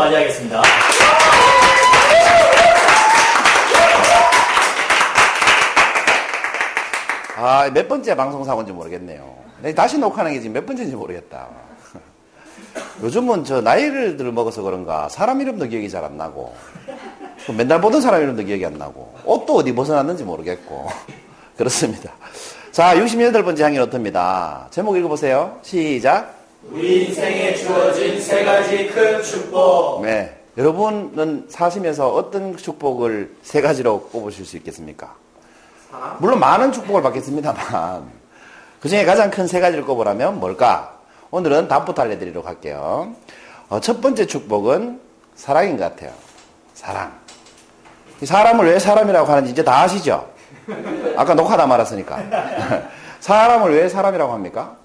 네, 박수로 맞이하겠습니다. 아, 몇 번째 방송사고인지 모르겠네요. 네, 다시 녹화하는 게 지금 몇 번째인지 모르겠다. 요즘은 저 나이를 들 먹어서 그런가 사람 이름도 기억이 잘 안 나고 맨날 보던 사람 이름도 기억이 안 나고 옷도 어디 벗어났는지 모르겠고 그렇습니다. 자, 68번째 향이 노트입니다. 제목 읽어보세요. 시작. 우리 인생에 주어진 세 가지 큰 축복. 네. 여러분은 사시면서 어떤 축복을 세 가지로 꼽으실 수 있겠습니까? 물론 많은 축복을 받겠습니다만 그 중에 가장 큰 세 가지를 꼽으라면 뭘까? 오늘은 답부터 알려드리도록 할게요. 어, 첫 번째 축복은 사랑인 것 같아요. 사랑. 이 사람을 왜 사람이라고 하는지 이제 다 아시죠? 아까 녹화 다 말았으니까. 사람을 왜 사람이라고 합니까?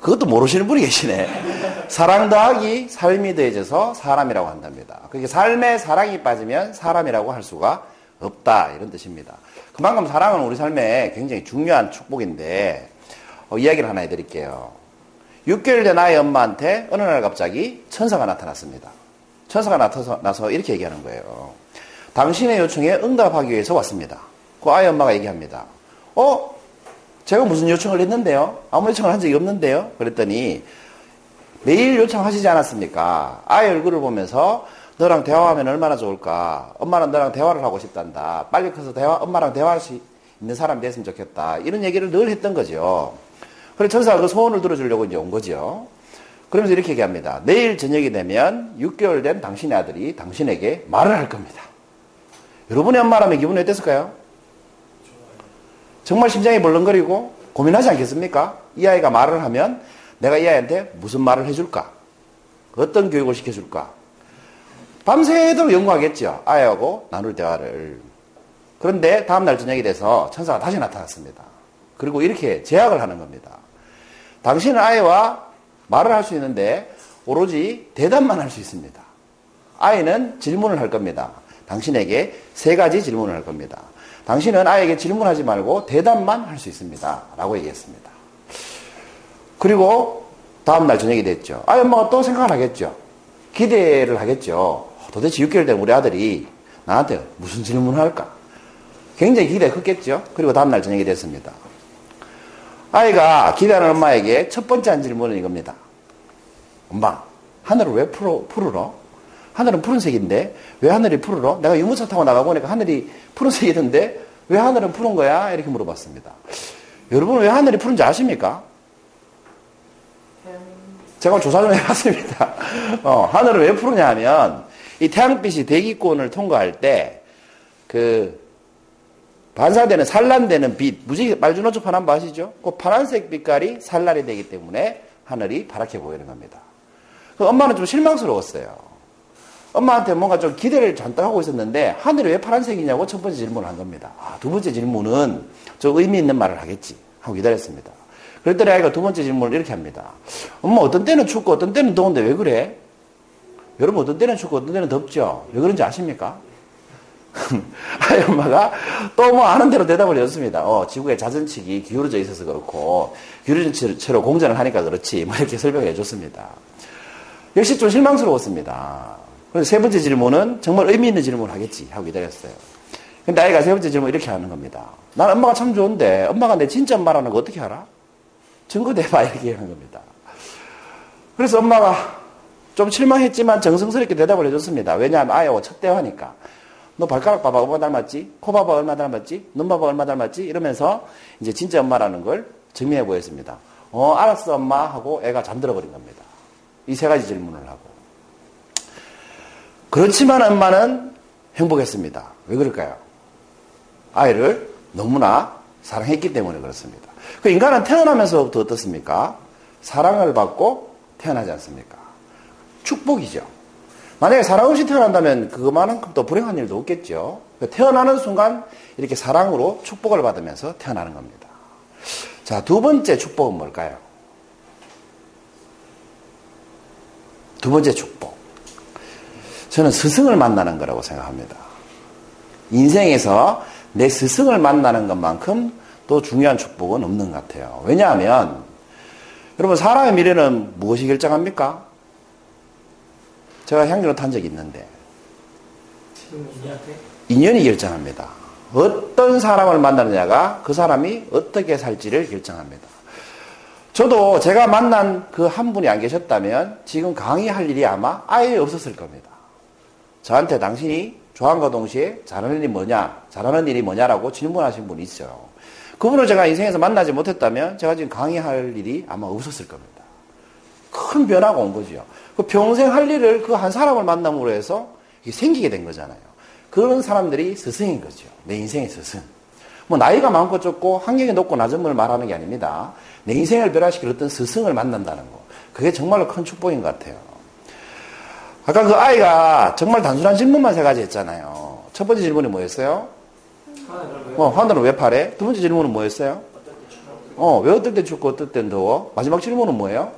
그것도 모르시는 분이 계시네. 사랑 더하기 삶이 더해져서 사람이라고 한답니다. 그게 삶에 사랑이 빠지면 사람이라고 할 수가 없다. 이런 뜻입니다. 그만큼 사랑은 우리 삶에 굉장히 중요한 축복인데, 어, 이야기를 하나 해드릴게요. 6개월 된 아이 엄마한테 어느 날 갑자기 천사가 나타났습니다. 천사가 나타나서 나서 이렇게 얘기하는 거예요. 당신의 요청에 응답하기 위해서 왔습니다. 그 아이 엄마가 얘기합니다. 어? 제가 무슨 요청을 했는데요? 아무 요청을 한 적이 없는데요? 그랬더니 매일 요청하시지 않았습니까? 아이 얼굴을 보면서 너랑 대화하면 얼마나 좋을까? 엄마는 너랑 대화를 하고 싶단다. 빨리 커서 대화, 엄마랑 대화할 수 있는 사람이 됐으면 좋겠다. 이런 얘기를 늘 했던 거죠. 그래서 천사가 그 소원을 들어주려고 이제 온 거죠. 그러면서 이렇게 얘기합니다. 내일 저녁이 되면 6개월 된 당신의 아들이 당신에게 말을 할 겁니다. 여러분의 엄마라면 기분이 어땠을까요? 정말 심장이 벌렁거리고 고민하지 않겠습니까? 이 아이가 말을 하면 내가 이 아이한테 무슨 말을 해줄까? 어떤 교육을 시켜줄까? 밤새도록 연구하겠죠. 아이하고 나눌 대화를. 그런데 다음날 저녁이 돼서 천사가 다시 나타났습니다. 그리고 이렇게 제약을 하는 겁니다. 당신은 아이와 말을 할 수 있는데 오로지 대답만 할 수 있습니다. 아이는 질문을 할 겁니다. 당신에게 세 가지 질문을 할 겁니다. 당신은 아이에게 질문하지 말고 대답만 할 수 있습니다. 라고 얘기했습니다. 그리고 다음날 저녁이 됐죠. 아이 엄마가 또 생각을 하겠죠. 기대를 하겠죠. 도대체 6개월 된 우리 아들이 나한테 무슨 질문을 할까? 굉장히 기대가 컸겠죠. 그리고 다음날 저녁이 됐습니다. 아이가 기대하는 엄마에게 첫 번째 한 질문은 이겁니다. 엄마, 하늘을 왜 푸르, 푸르러? 하늘은 푸른색인데 왜 하늘이 푸르러? 내가 유모차 타고 나가보니까 하늘이 푸른색이던데 왜 하늘은 푸른 거야? 이렇게 물어봤습니다. 여러분 왜 하늘이 푸른지 아십니까? 제가 조사 좀 해봤습니다. 어, 하늘을 왜 푸르냐 하면 이 태양빛이 대기권을 통과할 때 그 반사되는 산란되는 빛, 무지 말주노초 파란보 아시죠? 그 파란색 빛깔이 산란이 되기 때문에 하늘이 파랗게 보이는 겁니다. 그 엄마는 좀 실망스러웠어요. 엄마한테 뭔가 좀 기대를 잔뜩 하고 있었는데 하늘이 왜 파란색이냐고 첫 번째 질문을 한 겁니다. 아, 두 번째 질문은 좀 의미 있는 말을 하겠지 하고 기다렸습니다. 그랬더니 아이가 두 번째 질문을 이렇게 합니다. 엄마 어떤 때는 춥고 어떤 때는 더운데 왜 그래? 여러분 어떤 때는 춥고 어떤 때는 덥죠? 왜 그런지 아십니까? 아이 엄마가 또 뭐 아는 대로 대답을 해줬습니다. 어, 지구의 자전축이 기울어져 있어서 그렇고 기울어진 채로 공전을 하니까 그렇지 뭐 이렇게 설명해 줬습니다. 역시 좀 실망스러웠습니다. 그래서 세 번째 질문은 정말 의미 있는 질문을 하겠지 하고 기다렸어요. 근데 아이가 세 번째 질문 이렇게 하는 겁니다. 난 엄마가 참 좋은데 엄마가 내 진짜 엄마라는 거 어떻게 알아? 증거 대봐 이렇게 하는 겁니다. 그래서 엄마가 좀 실망했지만 정성스럽게 대답을 해줬습니다. 왜냐하면 아이와 첫 대화니까. 너 발가락 봐봐 얼마 닮았지? 코 봐봐 얼마 닮았지? 눈 봐봐 얼마 닮았지? 이러면서 이제 진짜 엄마라는 걸 증명해 보였습니다. 어 알았어 엄마 하고 애가 잠들어 버린 겁니다. 이 세 가지 질문을 하고. 그렇지만 엄마는 행복했습니다. 왜 그럴까요? 아이를 너무나 사랑했기 때문에 그렇습니다. 그 인간은 태어나면서부터 어떻습니까? 사랑을 받고 태어나지 않습니까? 축복이죠. 만약에 사랑 없이 태어난다면 그만큼 또 불행한 일도 없겠죠. 그 태어나는 순간 이렇게 사랑으로 축복을 받으면서 태어나는 겁니다. 자, 두 번째 축복은 뭘까요? 두 번째 축복. 저는 스승을 만나는 거라고 생각합니다. 인생에서 내 스승을 만나는 것만큼 또 중요한 축복은 없는 것 같아요. 왜냐하면 여러분, 사람의 미래는 무엇이 결정합니까? 제가 향기로 탄 적이 있는데, 인연이 결정합니다. 어떤 사람을 만나느냐가 그 사람이 어떻게 살지를 결정합니다. 저도 제가 만난 그 한 분이 안 계셨다면 지금 강의할 일이 아마 아예 없었을 겁니다. 저한테 당신이 좋아함과 동시에 잘하는 일이 뭐냐, 잘하는 일이 뭐냐라고 질문하신 분이 있어요. 그분을 제가 인생에서 만나지 못했다면 제가 지금 강의할 일이 아마 없었을 겁니다. 큰 변화가 온 거죠. 그 평생 할 일을 그 한 사람을 만남으로 해서 생기게 된 거잖아요. 그런 사람들이 스승인 거죠. 내 인생의 스승. 뭐 나이가 많고 적고 환경이 높고 낮은 걸 말하는 게 아닙니다. 내 인생을 변화시킬 어떤 스승을 만난다는 거. 그게 정말로 큰 축복인 것 같아요. 아까 그 아이가 정말 단순한 질문만 세 가지 했잖아요. 첫 번째 질문이 뭐였어요? 어, 하늘은 왜 파래? 두 번째 질문은 뭐였어요? 어, 왜 어떨 때 춥고 어떨 땐 더워? 마지막 질문은 뭐예요?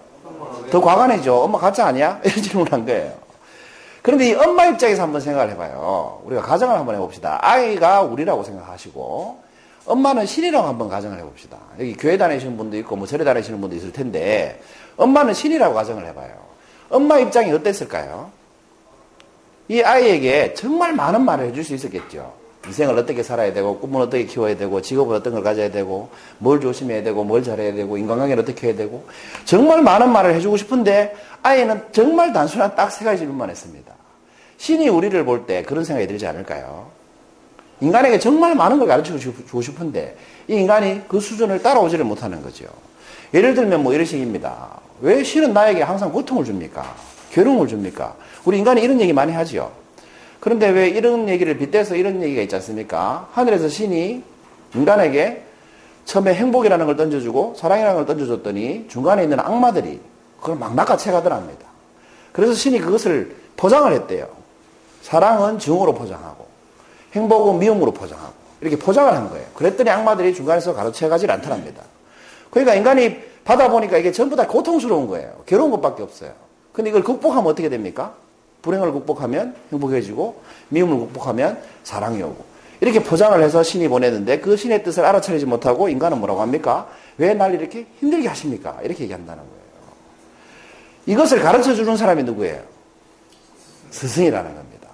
더 과간해져. 엄마 가짜 아니야? 이런 질문을 한 거예요. 그런데 이 엄마 입장에서 한번 생각을 해봐요. 우리가 가정을 한번 해봅시다. 아이가 우리라고 생각하시고, 엄마는 신이라고 한번 가정을 해봅시다. 여기 교회 다니시는 분도 있고, 뭐 절에 다니시는 분도 있을 텐데, 엄마는 신이라고 가정을 해봐요. 엄마 입장이 어땠을까요? 이 아이에게 정말 많은 말을 해줄 수 있었겠죠. 인생을 어떻게 살아야 되고, 꿈은 어떻게 키워야 되고, 직업을 어떤 걸 가져야 되고, 뭘 조심해야 되고, 뭘 잘해야 되고, 인간관계를 어떻게 해야 되고, 정말 많은 말을 해주고 싶은데, 아이는 정말 단순한 딱 세 가지 질문만 했습니다. 신이 우리를 볼 때 그런 생각이 들지 않을까요? 인간에게 정말 많은 걸 가르쳐 주고 싶은데, 이 인간이 그 수준을 따라오지를 못하는 거죠. 예를 들면 뭐 이런 식입니다. 왜 신은 나에게 항상 고통을 줍니까? 괴로움을 줍니까? 우리 인간이 이런 얘기 많이 하죠. 그런데 왜 이런 얘기를 빗대서 이런 얘기가 있지 않습니까? 하늘에서 신이 인간에게 처음에 행복이라는 걸 던져주고 사랑이라는 걸 던져줬더니 중간에 있는 악마들이 그걸 막 낚아채 가더랍니다. 그래서 신이 그것을 포장을 했대요. 사랑은 증오로 포장하고 행복은 미움으로 포장하고 이렇게 포장을 한 거예요. 그랬더니 악마들이 중간에서 가로채 가질 않더랍니다. 그러니까 인간이 받아보니까 이게 전부 다 고통스러운 거예요. 괴로운 것밖에 없어요. 근데 이걸 극복하면 어떻게 됩니까? 불행을 극복하면 행복해지고 미움을 극복하면 사랑이 오고 이렇게 포장을 해서 신이 보내는데 그 신의 뜻을 알아차리지 못하고 인간은 뭐라고 합니까? 왜 날 이렇게 힘들게 하십니까? 이렇게 얘기한다는 거예요. 이것을 가르쳐 주는 사람이 누구예요? 스승이라는 겁니다.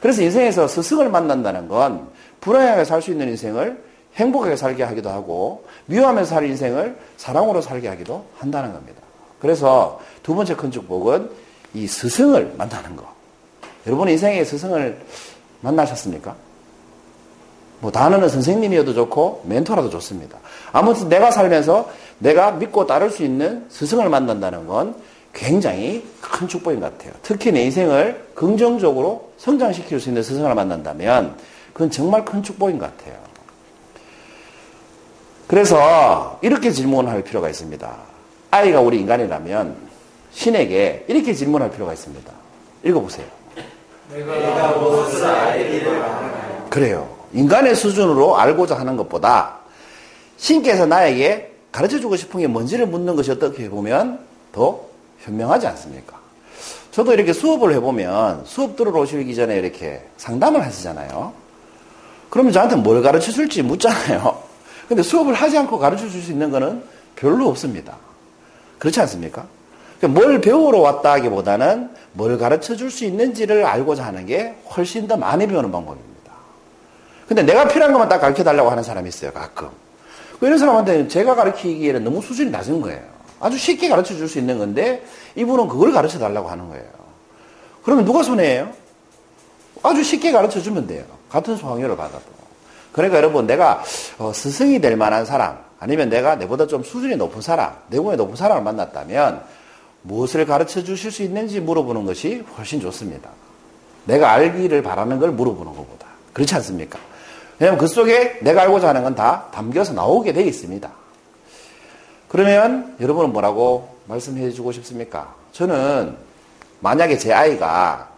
그래서 인생에서 스승을 만난다는 건 불행하게 살 수 있는 인생을 행복하게 살게 하기도 하고 미워하면서 살 인생을 사랑으로 살게 하기도 한다는 겁니다. 그래서 두 번째 큰 축복은 이 스승을 만나는 거. 여러분 인생에 스승을 만나셨습니까? 뭐 단어는 선생님이어도 좋고 멘토라도 좋습니다. 아무튼 내가 살면서 내가 믿고 따를 수 있는 스승을 만난다는 건 굉장히 큰 축복인 것 같아요. 특히 내 인생을 긍정적으로 성장시킬 수 있는 스승을 만난다면 그건 정말 큰 축복인 것 같아요. 그래서 이렇게 질문할 필요가 있습니다. 아이가 우리 인간이라면 신에게 이렇게 질문할 필요가 있습니다. 읽어보세요. 내가 무엇을 알기를 바라나요? 그래요. 인간의 수준으로 알고자 하는 것보다 신께서 나에게 가르쳐 주고 싶은 게 뭔지를 묻는 것이 어떻게 보면 더 현명하지 않습니까? 저도 이렇게 수업을 해보면 수업 들으러 오시기 전에 이렇게 상담을 하시잖아요. 그러면 저한테 뭘 가르쳐 줄지 묻잖아요. 근데 수업을 하지 않고 가르쳐 줄 수 있는 거는 별로 없습니다. 그렇지 않습니까? 그러니까 뭘 배우러 왔다 하기보다는 뭘 가르쳐 줄 수 있는지를 알고자 하는 게 훨씬 더 많이 배우는 방법입니다. 근데 내가 필요한 것만 딱 가르쳐 달라고 하는 사람이 있어요, 가끔. 이런 사람한테는 제가 가르치기에는 너무 수준이 낮은 거예요. 아주 쉽게 가르쳐 줄 수 있는 건데 이분은 그걸 가르쳐 달라고 하는 거예요. 그러면 누가 손해예요? 아주 쉽게 가르쳐 주면 돼요. 같은 수강료를 받아도. 그러니까 여러분 내가 어, 스승이 될 만한 사람 아니면 내가 내보다 좀 수준이 높은 사람, 내공이 높은 사람을 만났다면 무엇을 가르쳐 주실 수 있는지 물어보는 것이 훨씬 좋습니다. 내가 알기를 바라는 걸 물어보는 것보다. 그렇지 않습니까? 왜냐하면 그 속에 내가 알고자 하는 건 다 담겨서 나오게 되어 있습니다. 그러면 여러분은 뭐라고 말씀해 주고 싶습니까? 저는 만약에 제 아이가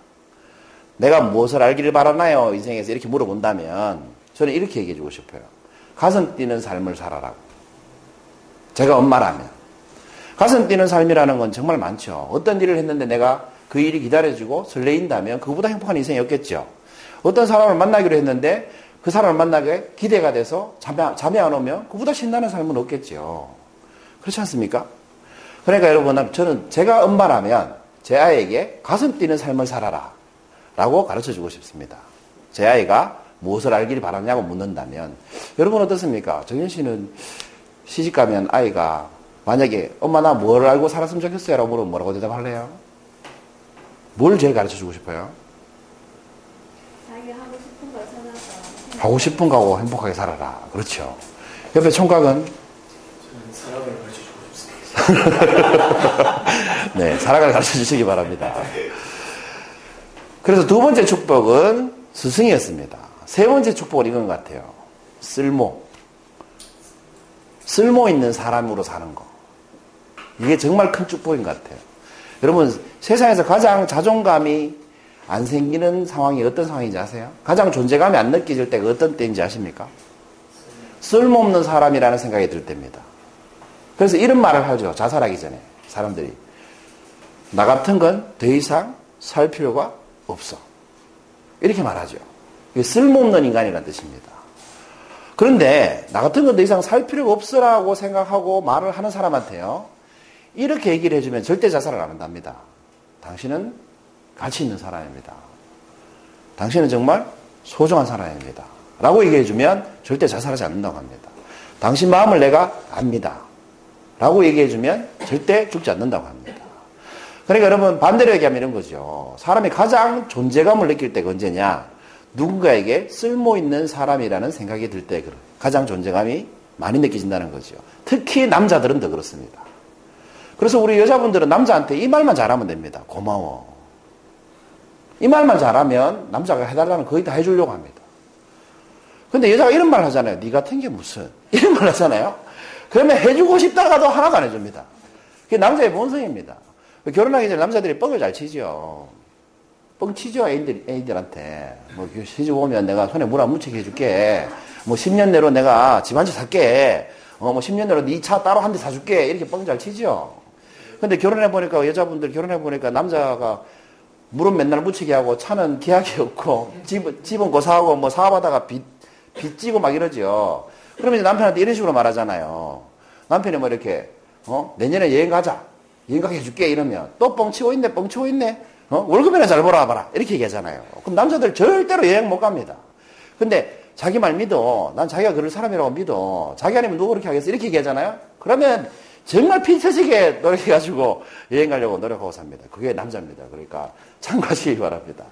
내가 무엇을 알기를 바라나요? 인생에서 이렇게 물어본다면 저는 이렇게 얘기해 주고 싶어요. 가슴 뛰는 삶을 살아라고. 제가 엄마라면. 가슴 뛰는 삶이라는 건 정말 많죠. 어떤 일을 했는데 내가 그 일이 기다려지고 설레인다면 그보다 행복한 인생이 없겠죠. 어떤 사람을 만나기로 했는데 그 사람을 만나게 기대가 돼서 잠이, 잠이 안 오면 그보다 신나는 삶은 없겠죠. 그렇지 않습니까? 그러니까 여러분, 저는 제가 엄마라면 제 아이에게 가슴 뛰는 삶을 살아라. 라고 가르쳐 주고 싶습니다. 제 아이가 무엇을 알기를 바라냐고 묻는다면, 여러분 어떻습니까? 정현 씨는 시집 가면 아이가 만약에 엄마 나 뭘 알고 살았으면 좋겠어요? 라고 물으면 뭐라고 대답할래요? 뭘 제일 가르쳐 주고 싶어요? 자기 하고 싶은 걸 찾아서 하고 싶은 거하고 행복하게 살아라. 그렇죠. 옆에 총각은 사랑을 가르쳐 주고 싶습니다. 네, 사랑을 가르쳐 주시기 바랍니다. 그래서 두 번째 축복은 스승이었습니다. 세 번째 축복은 이건 것 같아요. 쓸모. 쓸모 있는 사람으로 사는 거. 이게 정말 큰 축복인 것 같아요. 여러분, 세상에서 가장 자존감이 안 생기는 상황이 어떤 상황인지 아세요? 가장 존재감이 안 느껴질 때가 어떤 때인지 아십니까? 쓸모없는 사람이라는 생각이 들 때입니다. 그래서 이런 말을 하죠. 자살하기 전에. 사람들이. 나 같은 건 더 이상 살 필요가 없어. 이렇게 말하죠. 이게 쓸모없는 인간이라는 뜻입니다. 그런데 나 같은 건 더 이상 살 필요가 없으라고 생각하고 말을 하는 사람한테요. 이렇게 얘기를 해주면 절대 자살을 안 한답니다. 당신은 가치 있는 사람입니다. 당신은 정말 소중한 사람입니다. 라고 얘기해주면 절대 자살하지 않는다고 합니다. 당신 마음을 내가 압니다. 라고 얘기해주면 절대 죽지 않는다고 합니다. 그러니까 여러분 반대로 얘기하면 이런 거죠. 사람이 가장 존재감을 느낄 때가 언제냐? 누군가에게 쓸모 있는 사람이라는 생각이 들 때 가장 존재감이 많이 느껴진다는 거죠. 특히 남자들은 더 그렇습니다. 그래서 우리 여자분들은 남자한테 이 말만 잘하면 됩니다. 고마워. 이 말만 잘하면 남자가 해달라는 거의 다 해주려고 합니다. 근데 여자가 이런 말 하잖아요. 네 같은 게 무슨 이런 말 하잖아요. 그러면 해주고 싶다가도 하나도 안 해줍니다. 그게 남자의 본성입니다. 결혼하기 전에 남자들이 뻥을 잘 치죠. 뻥 치죠, 애인들, 애인들한테. 뭐, 시집 오면 내가 손에 물 안 묻히게 해줄게. 뭐, 10년 내로 내가 집 한 채 살게. 어, 뭐, 10년 내로 네 차 따로 한 대 사줄게. 이렇게 뻥 잘 치죠. 근데 결혼해보니까, 여자분들 결혼해보니까 남자가 물은 맨날 묻히게 하고 차는 기약이 없고, 집, 집은 고사하고 뭐 사업하다가 빚, 빚 지고 막 이러죠. 그러면 이제 남편한테 이런 식으로 말하잖아요. 남편이 뭐 이렇게, 어, 내년에 여행 가자. 여행 가게 해줄게. 이러면 또 뻥치고 있네, 뻥치고 있네. 어? 월급이나 잘 벌어와봐라. 이렇게 얘기하잖아요. 그럼 남자들 절대로 여행 못 갑니다. 근데 자기 말 믿어. 난 자기가 그럴 사람이라고 믿어. 자기 아니면 누구 그렇게 하겠어. 이렇게 얘기하잖아요. 그러면 정말 피 터지게 노력해가지고 여행 가려고 노력하고 삽니다. 그게 남자입니다. 그러니까 참고하시기 바랍니다.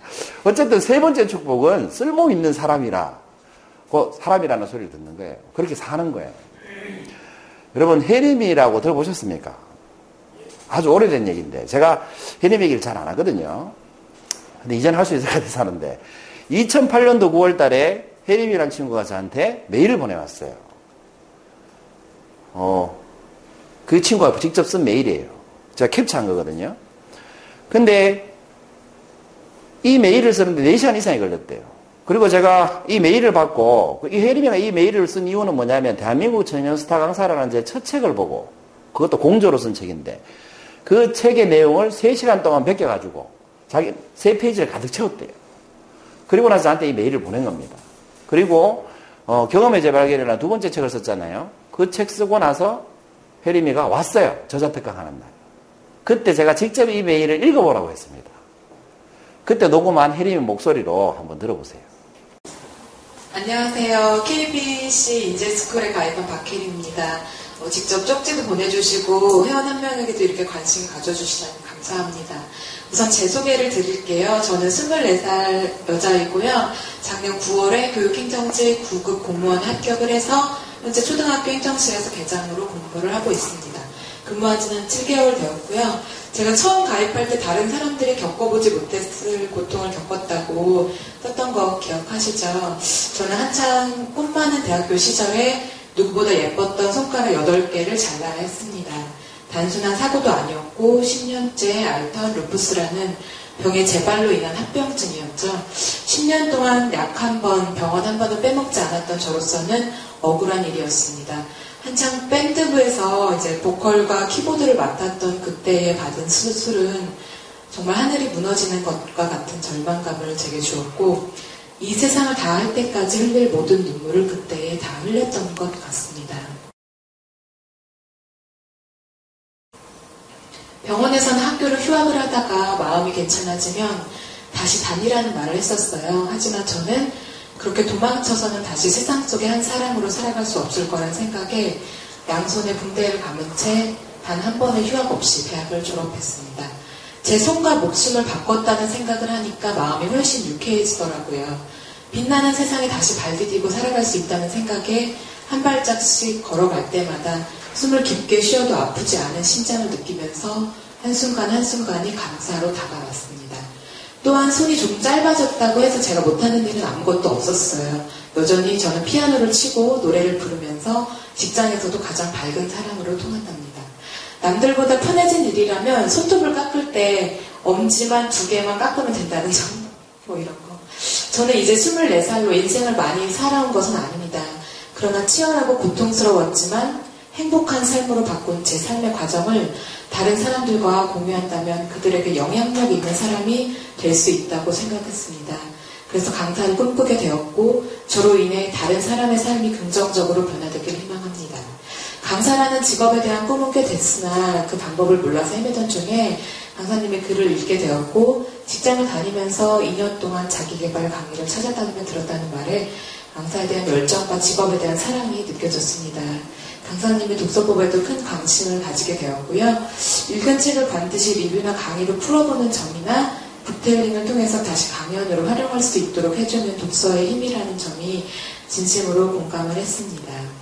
어쨌든 세 번째 축복은 쓸모 있는 사람이라. 그 사람이라는 소리를 듣는 거예요. 그렇게 사는 거예요. 여러분, 해림이라고 들어보셨습니까? 아주 오래된 얘기인데, 제가 해림 얘기를 잘 안 하거든요. 근데 이제는 할 수 있을 것 같아서 하는데, 2008년도 9월 달에 해림이라는 친구가 저한테 메일을 보내왔어요. 어, 그 친구가 직접 쓴 메일이에요. 제가 캡처한 거거든요. 근데 이 메일을 쓰는데 4시간 이상이 걸렸대요. 그리고 제가 이 메일을 받고, 이 혜림이가 이 메일을 쓴 이유는 뭐냐면, 대한민국 청년 스타 강사라는 제 첫 책을 보고, 그것도 공조로 쓴 책인데, 그 책의 내용을 3시간 동안 베껴가지고, 자기 세 페이지를 가득 채웠대요. 그리고 나서 저한테 이 메일을 보낸 겁니다. 그리고, 어, 경험의 재발견이라는 두 번째 책을 썼잖아요. 그 책 쓰고 나서 혜림이가 왔어요. 저자특강 하는 날. 그때 제가 직접 이 메일을 읽어보라고 했습니다. 그때 녹음한 혜림이 목소리로 한번 들어보세요. 안녕하세요. KBC 인재스쿨에 가입한 박혜리입니다. 어, 직접 쪽지도 보내주시고 회원 한 명에게도 이렇게 관심 가져주시다니 감사합니다. 우선 제 소개를 드릴게요. 저는 24살 여자이고요. 작년 9월에 교육행정직 9급 공무원 합격을 해서 현재 초등학교 행정실에서 계장으로 공부를 하고 있습니다. 근무한 지는 7개월 되었고요. 제가 처음 가입할 때 다른 사람들이 겪어보지 못했을 고통을 겪었다고 썼던 거 기억하시죠? 저는 한창 꿈 많은 대학교 시절에 누구보다 예뻤던 손가락 8개를 잘라야 했습니다. 단순한 사고도 아니었고 10년째 알턴 루푸스라는 병의 재발로 인한 합병증이었죠. 10년 동안 약 한 번, 병원 한 번도 빼먹지 않았던 저로서는 억울한 일이었습니다. 한창 밴드부에서 이제 보컬과 키보드를 맡았던 그때에 받은 수술은 정말 하늘이 무너지는 것과 같은 절망감을 제게 주었고 이 세상을 다 할 때까지 흘릴 모든 눈물을 그때에 다 흘렸던 것 같습니다. 병원에서는 학교를 휴학을 하다가 마음이 괜찮아지면 다시 다니라는 말을 했었어요. 하지만 저는 그렇게 도망쳐서는 다시 세상 속의 한 사람으로 살아갈 수 없을 거란 생각에 양손에 붕대를 감은 채 단 한 번의 휴학 없이 대학을 졸업했습니다. 제 손과 목숨을 바꿨다는 생각을 하니까 마음이 훨씬 유쾌해지더라고요. 빛나는 세상에 다시 발 디디고 살아갈 수 있다는 생각에 한 발짝씩 걸어갈 때마다 숨을 깊게 쉬어도 아프지 않은 심장을 느끼면서 한순간 한순간이 감사로 다가왔습니다. 또한 손이 좀 짧아졌다고 해서 제가 못하는 일은 아무것도 없었어요. 여전히 저는 피아노를 치고 노래를 부르면서 직장에서도 가장 밝은 사람으로 통한답니다. 남들보다 편해진 일이라면 손톱을 깎을 때 엄지만 두 개만 깎으면 된다는 점, 뭐 이런 거. 저는 이제 24살로 인생을 많이 살아온 것은 아닙니다. 그러나 치열하고 고통스러웠지만 행복한 삶으로 바꾼 제 삶의 과정을 다른 사람들과 공유한다면 그들에게 영향력 있는 사람이 될 수 있다고 생각했습니다. 그래서 강사를 꿈꾸게 되었고 저로 인해 다른 사람의 삶이 긍정적으로 변화되길 희망합니다. 강사라는 직업에 대한 꿈은 꽤 됐으나 그 방법을 몰라서 헤매던 중에 강사님의 글을 읽게 되었고 직장을 다니면서 2년 동안 자기개발 강의를 찾아다니며 들었다는 말에 강사에 대한 열정과 직업에 대한 사랑이 느껴졌습니다. 강사님의 독서법에도 큰 관심을 가지게 되었고요. 읽은 책을 반드시 리뷰나 강의로 풀어보는 점이나 북테일링을 통해서 다시 강연으로 활용할 수 있도록 해주는 독서의 힘이라는 점이 진심으로 공감을 했습니다.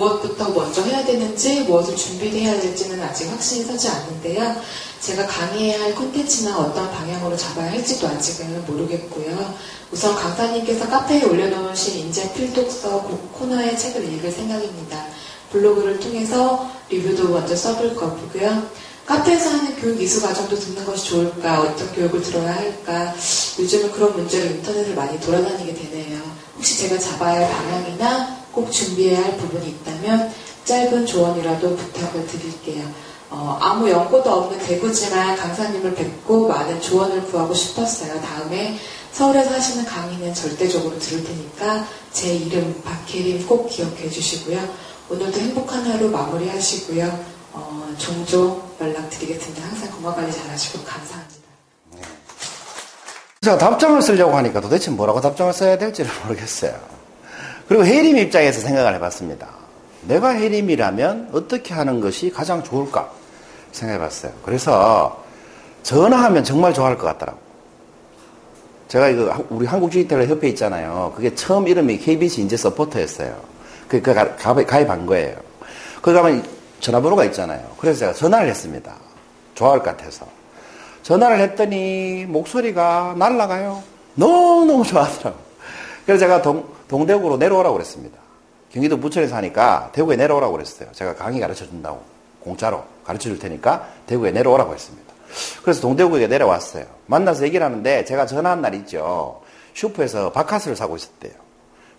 무엇부터 먼저 해야 되는지 무엇을 준비해야 될지는 아직 확신이 서지 않는데요. 제가 강의해야 할 콘텐츠나 어떤 방향으로 잡아야 할지도 아직은 모르겠고요. 우선 강사님께서 카페에 올려놓으신 인재 필독서 코너의 책을 읽을 생각입니다. 블로그를 통해서 리뷰도 먼저 써볼 거고요. 카페에서 하는 교육 이수 과정도 듣는 것이 좋을까? 어떤 교육을 들어야 할까? 요즘은 그런 문제로 인터넷을 많이 돌아다니게 되네요. 혹시 제가 잡아야 할 방향이나 꼭 준비해야 할 부분이 있다면 짧은 조언이라도 부탁을 드릴게요. 어, 아무 연고도 없는 대구지만 강사님을 뵙고 많은 조언을 구하고 싶었어요. 다음에 서울에서 하시는 강의는 절대적으로 들을 테니까 제 이름 박혜림 꼭 기억해 주시고요. 오늘도 행복한 하루 마무리하시고요. 어, 종종 연락드리겠습니다. 항상 건강 관리 잘하시고 감사합니다. 제가 답장을 쓰려고 하니까 도대체 뭐라고 답장을 써야 될지를 모르겠어요. 그리고 혜림 입장에서 생각을 해봤습니다. 내가 혜림이라면 어떻게 하는 것이 가장 좋을까 생각해봤어요. 그래서 전화하면 정말 좋아할 것 같더라고. 제가 이거 우리 한국주의텔레 협회 있잖아요. 그게 처음 이름이 KBC 인재 서포터였어요. 그, 그 가입한 거예요. 거기 가면 전화번호가 있잖아요. 그래서 제가 전화를 했습니다. 좋아할 것 같아서. 전화를 했더니 목소리가 날라가요. 너무너무 좋아하더라고. 그래서 제가 동, 동대구로 내려오라고 그랬습니다. 경기도 부천에서 하니까 대구에 내려오라고 그랬어요. 제가 강의 가르쳐 준다고. 공짜로 가르쳐 줄 테니까 대구에 내려오라고 했습니다. 그래서 동대구에 내려왔어요. 만나서 얘기를 하는데 제가 전화한 날 있죠. 슈퍼에서 바카스를 사고 있었대요.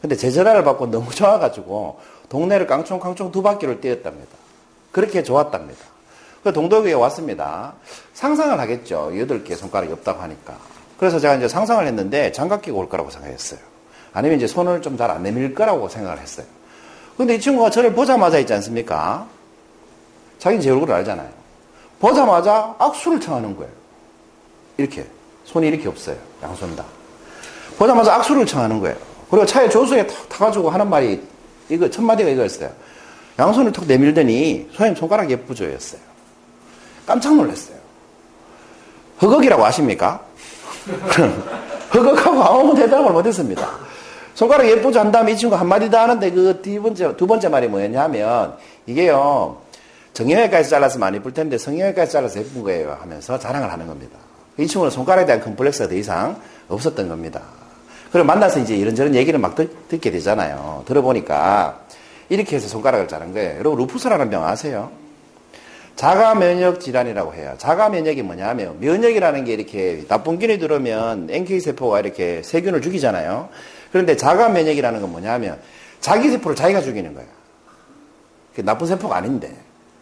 근데 제 전화를 받고 너무 좋아가지고 동네를 깡총깡총 두 바퀴를 뛰었답니다. 그렇게 좋았답니다. 그 동덕에 왔습니다. 상상을 하겠죠. 여덟 개 손가락이 없다고 하니까. 그래서 제가 이제 상상을 했는데 장갑 끼고 올 거라고 생각했어요. 아니면 이제 손을 좀 잘 안 내밀 거라고 생각을 했어요. 근데 이 친구가 저를 보자마자 있지 않습니까? 자기는 제 얼굴을 알잖아요. 보자마자 악수를 청하는 거예요. 이렇게. 손이 이렇게 없어요. 양손 다. 보자마자 악수를 청하는 거예요. 그리고 차에 조수에 타가지고 하는 말이, 이거, 첫 마디가 이거였어요. 양손을 턱 내밀더니, 소님 손가락 예쁘죠? 였어요. 깜짝 놀랐어요. 허걱이라고 아십니까? 허걱하고 아무 대답을 못했습니다. 손가락 예쁘죠? 한 다음에 이 친구 한마디 더 하는데 그 두 번째, 두 번째 말이 뭐였냐면, 이게요, 정형외과에서 잘라서 많이 예쁠 텐데 성형외과에서 잘라서 예쁜 거예요 하면서 자랑을 하는 겁니다. 이 친구는 손가락에 대한 컴플렉스가 더 이상 없었던 겁니다. 그리고 만나서 이제 이런저런 얘기를 막 듣, 게 되잖아요. 들어보니까 이렇게 해서 손가락을 자른 거예요. 여러분 루푸스라는 병 아세요? 자가 면역 질환이라고 해요. 자가 면역이 뭐냐면 면역이라는 게 이렇게 나쁜 균이 들어오면 NK 세포가 이렇게 세균을 죽이잖아요. 그런데 자가 면역이라는 건 뭐냐면 자기 세포를 자기가 죽이는 거야. 나쁜 세포가 아닌데.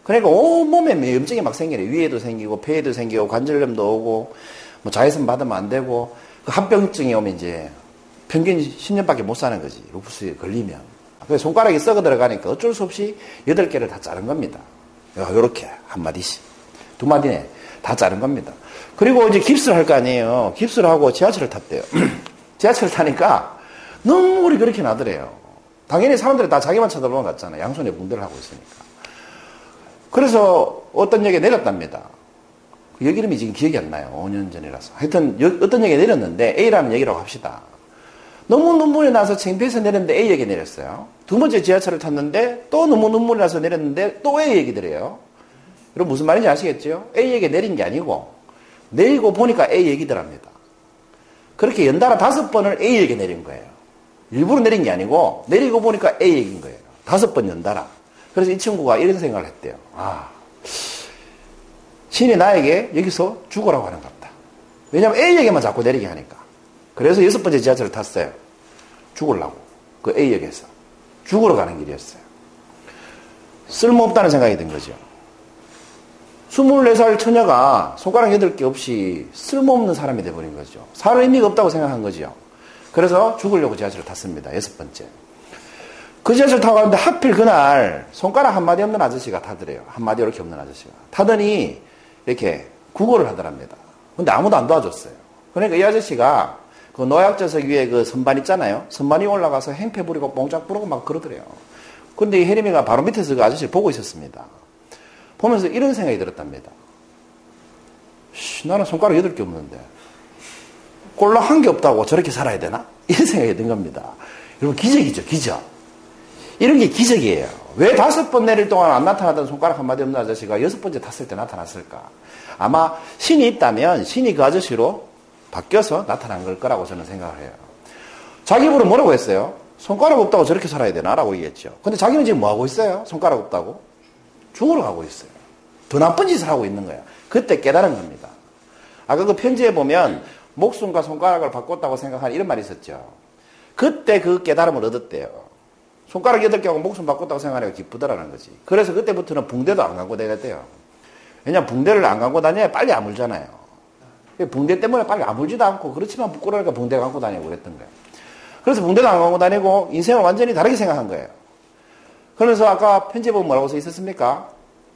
그러니까 온몸에 염증이 막 생기네. 위에도 생기고 폐에도 생기고 관절염도 오고 뭐 자외선 받으면 안 되고 그 합병증이 오면 이제 평균 10년밖에 못 사는 거지. 루푸스에 걸리면. 그래서 손가락이 썩어 들어가니까 어쩔 수 없이 8개를 다 자른 겁니다. 요렇게 한 마디씩. 두 마디네. 다 자른 겁니다. 그리고 이제 깁스를 할 거 아니에요. 깁스를 하고 지하철을 탔대요. 지하철을 타니까 눈물이 그렇게 나더래요. 당연히 사람들이 다 자기만 쳐다보면 같잖아. 양손에 붕대를 하고 있으니까. 그래서 어떤 역에 내렸답니다. 그역 이름이 지금 기억이 안 나요. 5년 전이라서. 하여튼 역, 어떤 역에 내렸는데 A라는 역이라고 합시다. 너무 눈물이 나서 창피해서 내렸는데 A역에 내렸어요. 두 번째 지하철을 탔는데 또 너무 눈물이 나서 내렸는데 또 A역이더래요. 여러분 무슨 말인지 아시겠죠? A역에 내린 게 아니고 내리고 보니까 A역이더랍니다. 그렇게 연달아 다섯 번을 A역에 내린 거예요. 일부러 내린 게 아니고 내리고 보니까 A역인 거예요. 다섯 번 연달아. 그래서 이 친구가 이런 생각을 했대요. 아, 신이 나에게 여기서 죽으라고 하는 것 같다. 왜냐하면 A역에만 자꾸 내리게 하니까. 그래서 여섯 번째 지하철을 탔어요. 죽으려고. 그 A역에서. 죽으러 가는 길이었어요. 쓸모없다는 생각이 든 거죠. 24살 처녀가 손가락 8개 없이 쓸모없는 사람이 돼버린 거죠. 살 의미가 없다고 생각한 거죠. 그래서 죽으려고 지하철을 탔습니다. 여섯 번째. 그 지하철 타고 가는데 하필 그날 손가락 한마디 없는 아저씨가 타더래요. 한마디 이렇게 없는 아저씨가. 타더니 이렇게 구걸을 하더랍니다. 근데 아무도 안 도와줬어요. 그러니까 이 아저씨가 그 노약자석 위에 그 선반 있잖아요. 선반 이 올라가서 행패 부리고 뽕짝 부르고 막 그러더래요. 근데 이 혜림이가 바로 밑에서 그 아저씨를 보고 있었습니다. 보면서 이런 생각이 들었답니다. 씨, 나는 손가락 8개 없는데. 꼴랑 한개 없다고 저렇게 살아야 되나? 이런 생각이 든 겁니다. 여러분, 기적이죠, 기적. 이런 게 기적이에요. 왜 다섯 번 내릴 동안 안 나타나던 손가락 한마디 없는 아저씨가 여섯 번째 탔을 때 나타났을까? 아마 신이 있다면 신이 그 아저씨로 바뀌어서 나타난 걸 거라고 저는 생각을 해요. 자기 입으로 뭐라고 했어요? 손가락 없다고 저렇게 살아야 되나? 라고 얘기했죠. 근데 자기는 지금 뭐 하고 있어요? 손가락 없다고? 죽으러 가고 있어요. 더 나쁜 짓을 하고 있는 거야. 그때 깨달은 겁니다. 아까 그 편지에 보면 목숨과 손가락을 바꿨다고 생각하는 이런 말이 있었죠. 그때 그 깨달음을 얻었대요. 손가락 8개하고 목숨 바꿨다고 생각하니까 기쁘더라는 거지. 그래서 그때부터는 붕대도 안 감고 다녔대요. 왜냐면 붕대를 안 감고 다녀야 빨리 아물잖아요. 붕대 때문에 빨리 아물지도 않고 그렇지만 부끄러우니까 붕대 감고 다니고 그랬던 거예요. 그래서 붕대도 안 감고 다니고 인생을 완전히 다르게 생각한 거예요. 그러면서 아까 보면 뭐라고 써 있었습니까?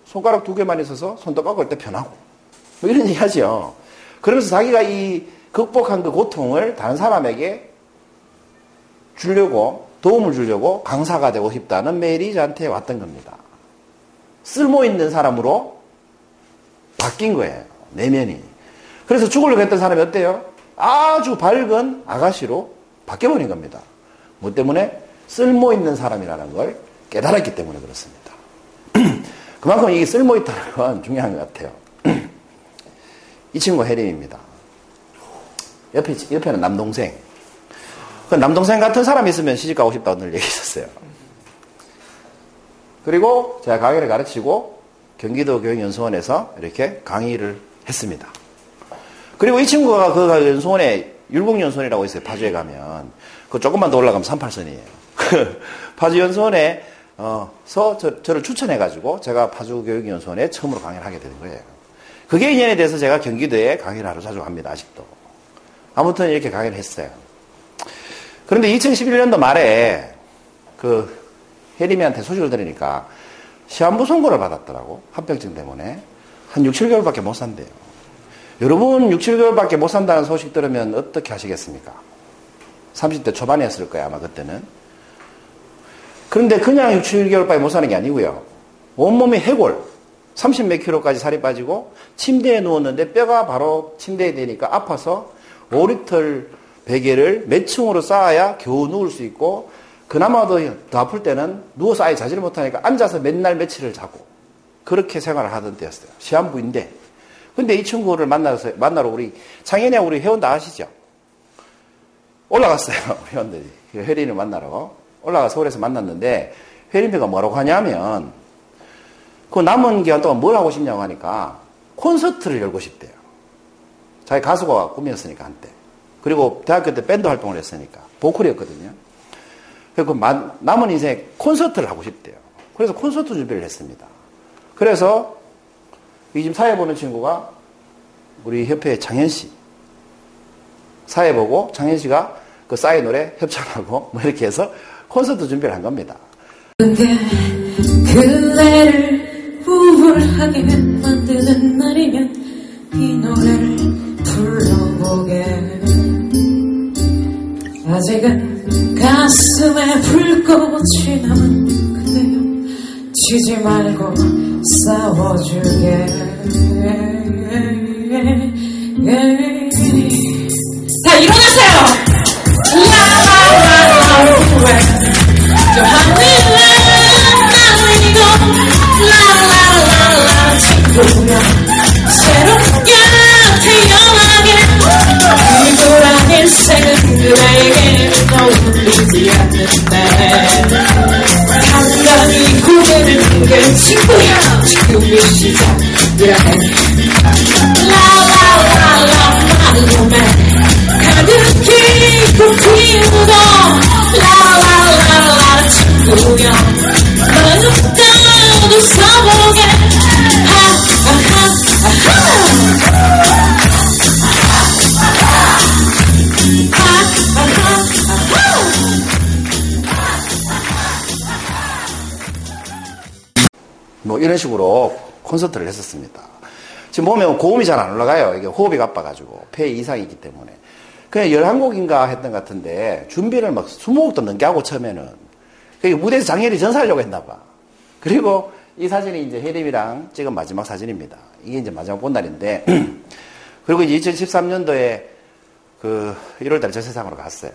손가락 두 개만 있어서 손도 깎을 때 편하고. 뭐 이런 얘기 하죠. 그러면서 자기가 이 극복한 그 고통을 다른 사람에게 주려고, 도움을 주려고 강사가 되고 싶다는 메일이 저한테 왔던 겁니다. 쓸모 있는 사람으로 바뀐 거예요. 내면이. 그래서 죽으려고 했던 사람이 어때요? 아주 밝은 아가씨로 바뀌어버린 겁니다. 뭐 때문에? 쓸모 있는 사람이라는 걸 깨달았기 때문에 그렇습니다. 그만큼 이게 쓸모 있다는 건 중요한 것 같아요. 이 친구가 혜림입니다. 옆에, 옆에는 남동생. 그 남동생 같은 사람이 있으면 시집 가고 싶다고 늘 얘기했었어요. 그리고 제가 강의를 가르치고 경기도 교육연수원에서 이렇게 강의를 했습니다. 그리고 이 친구가 그 연수원에 율곡연수원이라고 있어요. 파주에 가면. 그 조금만 더 올라가면 38선이에요. 그 파주 연수원에 어서 저, 저를 추천해가지고 제가 파주교육연수원에 처음으로 강의를 하게 되는 거예요. 그게 인연에 대해서 제가 경기도에 강의를 하러 자주 갑니다. 아직도. 아무튼 이렇게 강의를 했어요. 그런데 2011년도 말에 그 혜림이한테 소식을 들으니까 시한부 선고를 받았더라고. 합병증 때문에. 한 6, 7개월밖에 못 산대요. 여러분 6, 7개월밖에 못 산다는 소식 들으면 어떻게 하시겠습니까? 30대 초반이었을 거예요. 아마 그때는. 그런데 그냥 6, 7개월밖에 못 사는 게 아니고요. 온몸이 해골. 30 몇 킬로까지 살이 빠지고 침대에 누웠는데 뼈가 바로 침대에 대니까 아파서 5리털 베개를 몇 층으로 쌓아야 겨우 누울 수 있고 그나마도 더 아플 때는 누워서 아예 자지를 못하니까 앉아서 맨날 며칠을 자고 그렇게 생활을 하던 때였어요. 시한부인데 근데 이 친구를 만나서 만나러 우리 창현이하고 우리 회원 다 아시죠? 올라갔어요. 회원들이 혜린을 만나러 올라가 서울에서 만났는데 혜린이가 뭐라고 하냐면 그 남은 기간 동안 뭘 하고 싶냐고 하니까 콘서트를 열고 싶대요. 자기 가수가 꿈이었으니까 한때. 그리고 대학교 때 밴드 활동을 했으니까 보컬이었거든요. 그리고 남은 인생에 콘서트를 하고 싶대요. 그래서 콘서트 준비를 했습니다. 그래서 이 지금 사회 보는 친구가 우리 협회 장현 씨 사회 보고 장현 씨가 그 싸이 노래 협찬하고 뭐 이렇게 해서 콘서트 준비를 한 겁니다. 그대를 우울하게 만드는 날이면 이 노래를 불러보게 아직은 가슴에 불꽃이 남은 그대여 지지 말고 싸워주게 다 일어나세요 새롭 그대에게 떠올리지 않는데 당당히 고개를 게 친구야 지금이 시작이라 이런 식으로 콘서트를 했었습니다. 지금 보면 고음이 잘 안 올라가요. 이게 호흡이 가빠가지고 폐 이상이 있기 때문에. 그냥 11곡인가 했던 것 같은데 준비를 막 20곡도 넘게 하고 처음에는 무대에서 장렬히 전사하려고 했나 봐. 그리고 이 사진이 이제 혜림이랑 찍은 마지막 사진입니다. 이게 이제 마지막 본 날인데 그리고 이제 2013년도에 그 1월달 저 세상으로 갔어요.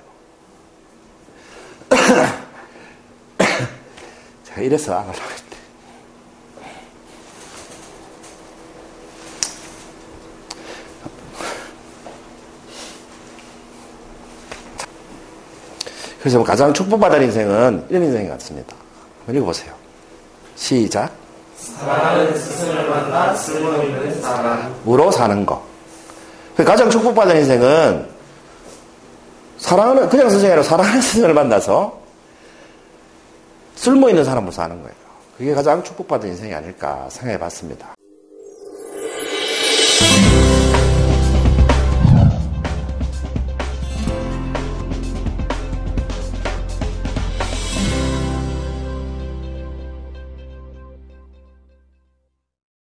제가 이래서 안 하려고 했대. 그래서 뭐 가장 축복받은 인생은 이런 인생이 같습니다. 한번 읽어보세요. 시작. 사랑하는 스승을 만나 쓸모있는 사람. 으로 사는 거. 그 가장 축복받은 인생은 사랑하는, 그냥 선생이 아니라 사랑하는 스승을 만나서 쓸모있는 사람으로 사는 거예요. 그게 가장 축복받은 인생이 아닐까 생각해 봤습니다.